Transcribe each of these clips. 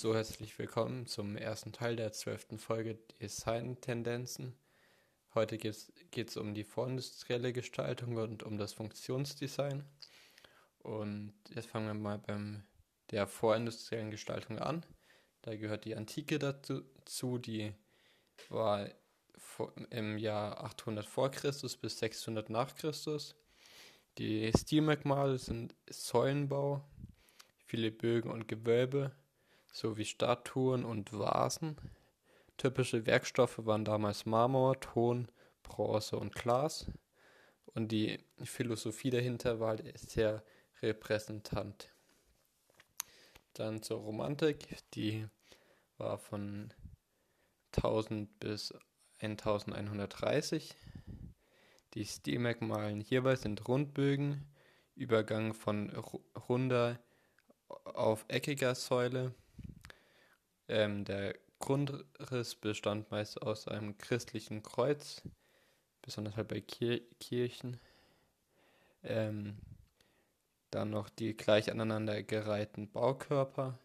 So, herzlich willkommen zum ersten Teil der zwölften Folge Design-Tendenzen. Heute geht es um die vorindustrielle Gestaltung und um das Funktionsdesign. Und jetzt fangen wir mal beim der vorindustriellen Gestaltung an. Da gehört die Antike dazu, die war im Jahr 800 vor Christus bis 600 nach Christus. Die Stilmerkmale sind Säulenbau, viele Bögen und Gewölbe, sowie Statuen und Vasen. Typische Werkstoffe waren damals Marmor, Ton, Bronze und Glas. Und die Philosophie dahinter war halt sehr repräsentant. Dann zur Romantik, die war von 1000 bis 1130. Die Stilmerkmalen hierbei sind Rundbögen, Übergang von runder auf eckiger Säule, ähm, der Grundriss bestand meist aus einem christlichen Kreuz, besonders halt bei Kir Kirchen. Ähm, dann noch die gleich aneinander gereihten Baukörper.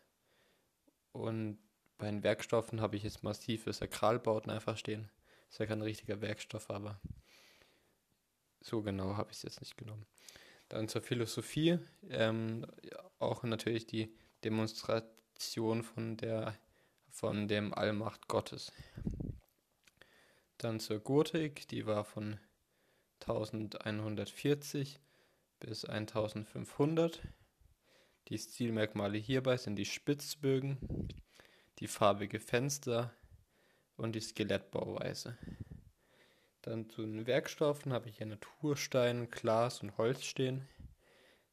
Und bei den Werkstoffen habe ich jetzt massive Sakralbauten einfach stehen. Ist ja kein richtiger Werkstoff, aber so genau habe ich es jetzt nicht genommen. Dann zur Philosophie. Ähm, auch natürlich die Demonstration von der von dem Allmacht Gottes. Dann zur Gotik, die war von 1140 bis 1500. Die Stilmerkmale hierbei sind die Spitzbögen, die farbige Fenster und die Skelettbauweise. Dann zu den Werkstoffen habe ich hier Naturstein, Glas und Holz stehen.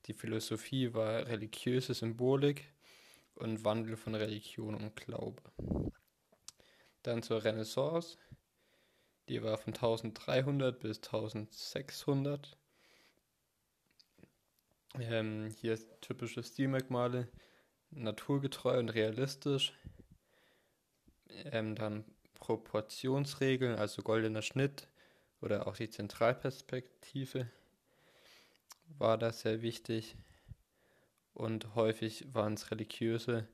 Die Philosophie war religiöse Symbolik und Wandel von Religion und Glaube. Dann zur Renaissance, die war von 1300 bis 1600. Ähm, hier typische Stilmerkmale, naturgetreu und realistisch. Ähm, dann Proportionsregeln, also goldener Schnitt oder auch die Zentralperspektive war da sehr wichtig und häufig waren es religiöse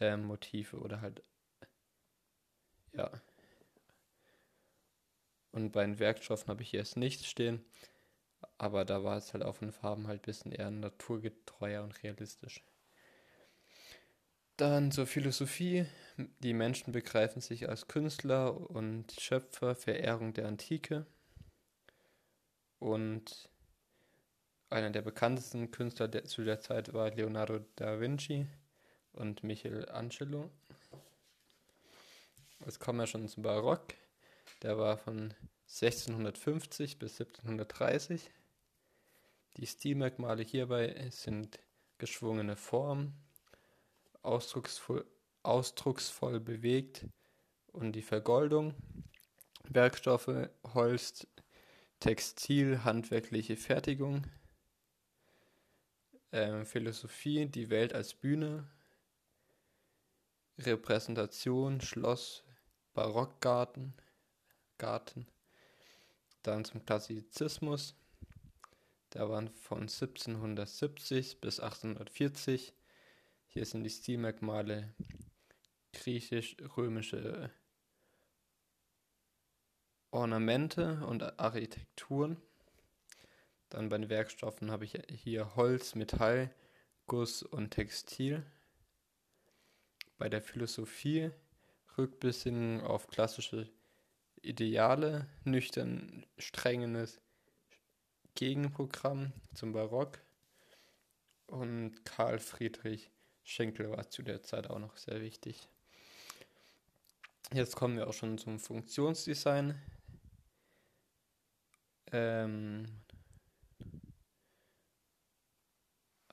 äh, Motive oder halt ja. Und bei den Werkstoffen habe ich hier jetzt nichts stehen, aber da war es halt auf den Farben halt ein bisschen eher naturgetreuer und realistisch. Dann zur Philosophie. Die Menschen begreifen sich als Künstler und Schöpfer, Verehrung der Antike. Und einer der bekanntesten Künstler der, zu der Zeit war Leonardo da Vinci und Michelangelo. Jetzt kommen wir schon zum Barock. Der war von 1650 bis 1730. Die Stilmerkmale hierbei sind geschwungene Form, ausdrucksvoll, ausdrucksvoll bewegt und die Vergoldung, Werkstoffe, Holz, Textil, handwerkliche Fertigung, ähm, Philosophie, die Welt als Bühne, Repräsentation, Schloss, Barockgarten, Garten, dann zum Klassizismus, der waren von 1770 bis 1840. Hier sind die Stilmerkmale griechisch-römische Ornamente und Architekturen. Dann bei den Werkstoffen habe ich hier Holz, Metall, Guss und Textil. Bei der Philosophie Rückbesinnung auf klassische Ideale, nüchtern strenges Gegenprogramm zum Barock. Und Karl Friedrich Schenkel war zu der Zeit auch noch sehr wichtig. Jetzt kommen wir auch schon zum Funktionsdesign. Ähm,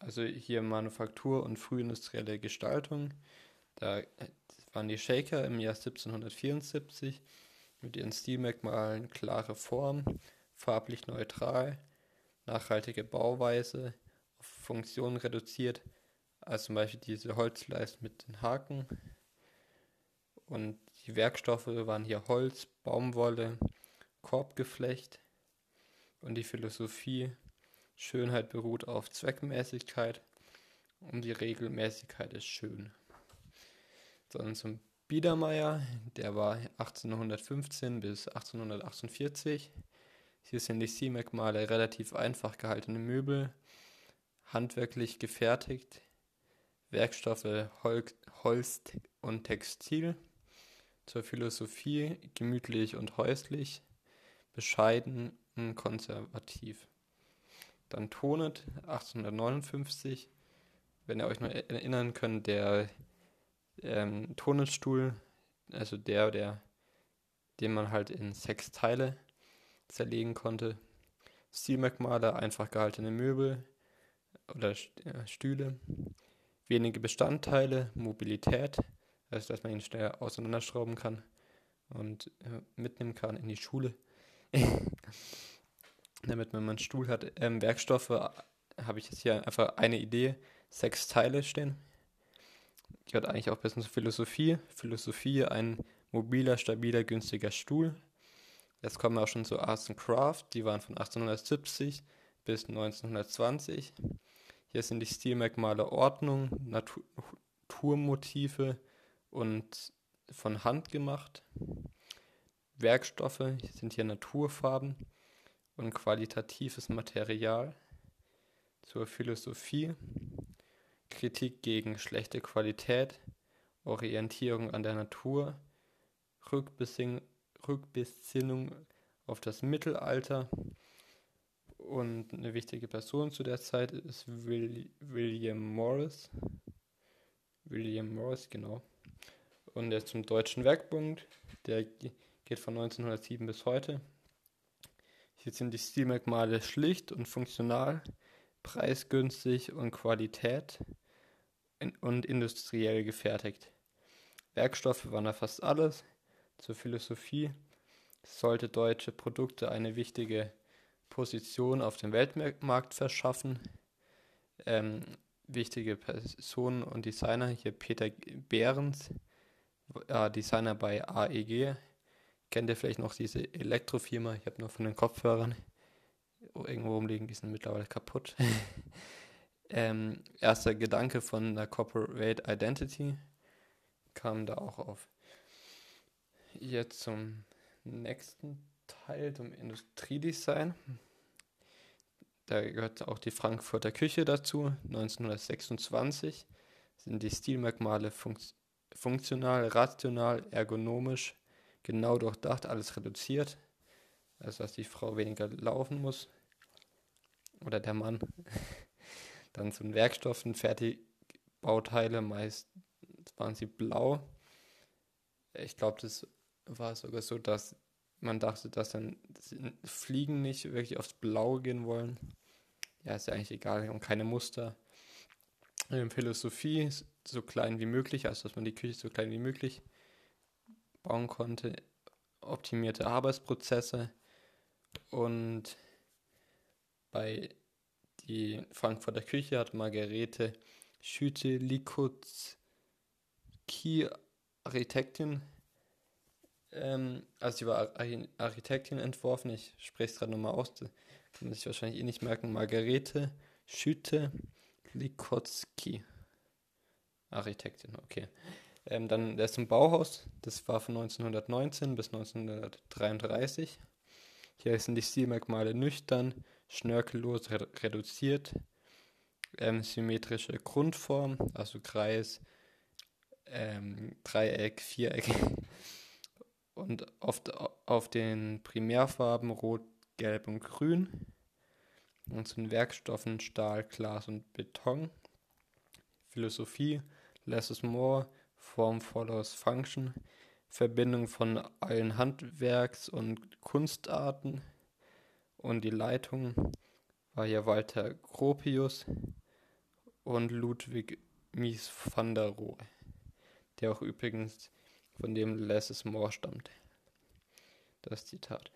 also hier Manufaktur und frühindustrielle Gestaltung. Da waren die Shaker im Jahr 1774 mit ihren Stilmerkmalen klare Form, farblich neutral, nachhaltige Bauweise, auf Funktionen reduziert, als zum Beispiel diese Holzleisten mit den Haken. Und die Werkstoffe waren hier Holz, Baumwolle, Korbgeflecht und die Philosophie Schönheit beruht auf Zweckmäßigkeit und die Regelmäßigkeit ist schön. Dann zum Biedermeier, der war 1815 bis 1848. Hier sind die Stilmerkmale relativ einfach gehaltene Möbel, handwerklich gefertigt, Werkstoffe Hol Holz und Textil, zur Philosophie gemütlich und häuslich, bescheiden und konservativ. Dann Tonet 1859, wenn ihr euch noch erinnern könnt, der ähm, Tonetstuhl, also der, der, den man halt in sechs Teile zerlegen konnte. Stilmerkmale, einfach gehaltene Möbel oder Stühle, wenige Bestandteile, Mobilität, also dass man ihn schnell auseinanderschrauben kann und äh, mitnehmen kann in die Schule, damit man einen Stuhl hat. Ähm, Werkstoffe habe ich jetzt hier einfach eine Idee, sechs Teile stehen. Gehört eigentlich auch ein bisschen zur Philosophie. Philosophie, ein mobiler, stabiler, günstiger Stuhl. Jetzt kommen wir auch schon zu Arts and Craft, die waren von 1870 bis 1920. Hier sind die Stilmerkmale Ordnung, Naturmotive und von Hand gemacht. Werkstoffe sind hier Naturfarben und qualitatives Material. Zur Philosophie, Kritik gegen schlechte Qualität, Orientierung an der Natur, Rückbesinnung Rückbesinnung auf das Mittelalter. Und eine wichtige Person zu der Zeit ist William Morris. William Morris, genau. Und ist zum Deutschen Werkbund. Der geht von 1907 bis heute. Hier sind die Stilmerkmale schlicht und funktional, preisgünstig und Qualität und industriell gefertigt. Werkstoffe waren da fast alles zur Philosophie sollte deutsche Produkte eine wichtige Position auf dem Weltmarkt verschaffen. Ähm, wichtige Personen und Designer, hier Peter Behrens, äh, Designer bei AEG. Kennt ihr vielleicht noch diese Elektrofirma? Ich habe nur von den Kopfhörern irgendwo rumliegen, die sind mittlerweile kaputt. ähm, erster Gedanke von der Corporate Identity kam da auch auf. Jetzt zum nächsten Teil, zum Industriedesign. Da gehört auch die Frankfurter Küche dazu. 1926 sind die Stilmerkmale funkt funktional, rational, ergonomisch, genau durchdacht, alles reduziert. Also dass die Frau weniger laufen muss. Oder der Mann. Dann zum Werkstoffen, Fertigbauteile, meist waren sie blau. Ich glaube, das war sogar so, dass man dachte, dass dann Fliegen nicht wirklich aufs Blaue gehen wollen. Ja, ist ja eigentlich egal und keine Muster. Philosophie so klein wie möglich, also dass man die Küche so klein wie möglich bauen konnte. Optimierte Arbeitsprozesse und bei die Frankfurter Küche hat Margarete Schütte-Likutski, Architektin, ähm, also sie war Architektin entworfen, ich spreche es gerade nochmal aus, das kann man sich wahrscheinlich eh nicht merken, Margarete Schütte Likotsky. Architektin, okay. Ähm, dann der ist im Bauhaus, das war von 1919 bis 1933. Hier sind die Stilmerkmale nüchtern, schnörkellos re reduziert, ähm, symmetrische Grundform, also Kreis, ähm, Dreieck, Viereck, und oft auf den Primärfarben Rot, Gelb und Grün. Und zu den Werkstoffen Stahl, Glas und Beton. Philosophie, less is more, Form follows Function, Verbindung von allen Handwerks- und Kunstarten. Und die Leitung war hier Walter Gropius und Ludwig Mies van der Rohe, der auch übrigens von dem Less is More stammt. Das Zitat.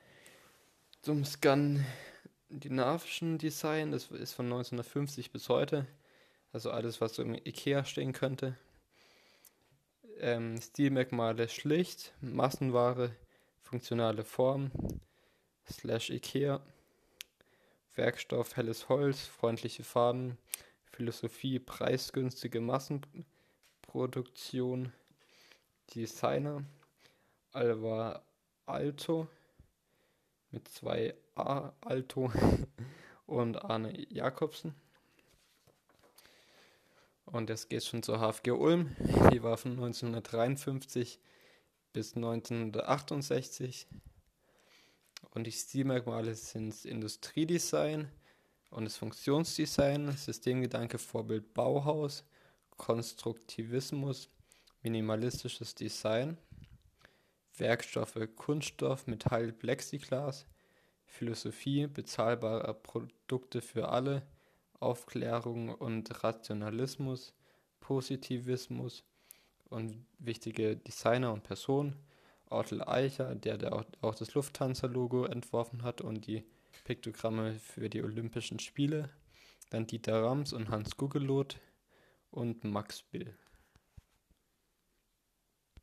Zum skandinavischen Design, das ist von 1950 bis heute. Also alles, was so im Ikea stehen könnte. Ähm, Stilmerkmale schlicht, Massenware, funktionale Form, slash Ikea, Werkstoff helles Holz, freundliche Farben, Philosophie preisgünstige Massenproduktion, Designer Alvar Alto mit zwei A Alto und Arne Jakobsen. Und es geht schon zur HFG Ulm. Die war von 1953 bis 1968. Und die Stilmerkmale sind Industriedesign und das Funktionsdesign, Systemgedanke, Vorbild Bauhaus, Konstruktivismus, minimalistisches Design, Werkstoffe Kunststoff, Metall, Plexiglas, Philosophie bezahlbarer Produkte für alle, Aufklärung und Rationalismus, Positivismus und wichtige Designer und Personen. Ortel Eicher, der, der auch, auch das Lufthansa-Logo entworfen hat und die Piktogramme für die Olympischen Spiele. Dann Dieter Rams und Hans Guggeloth und Max Bill.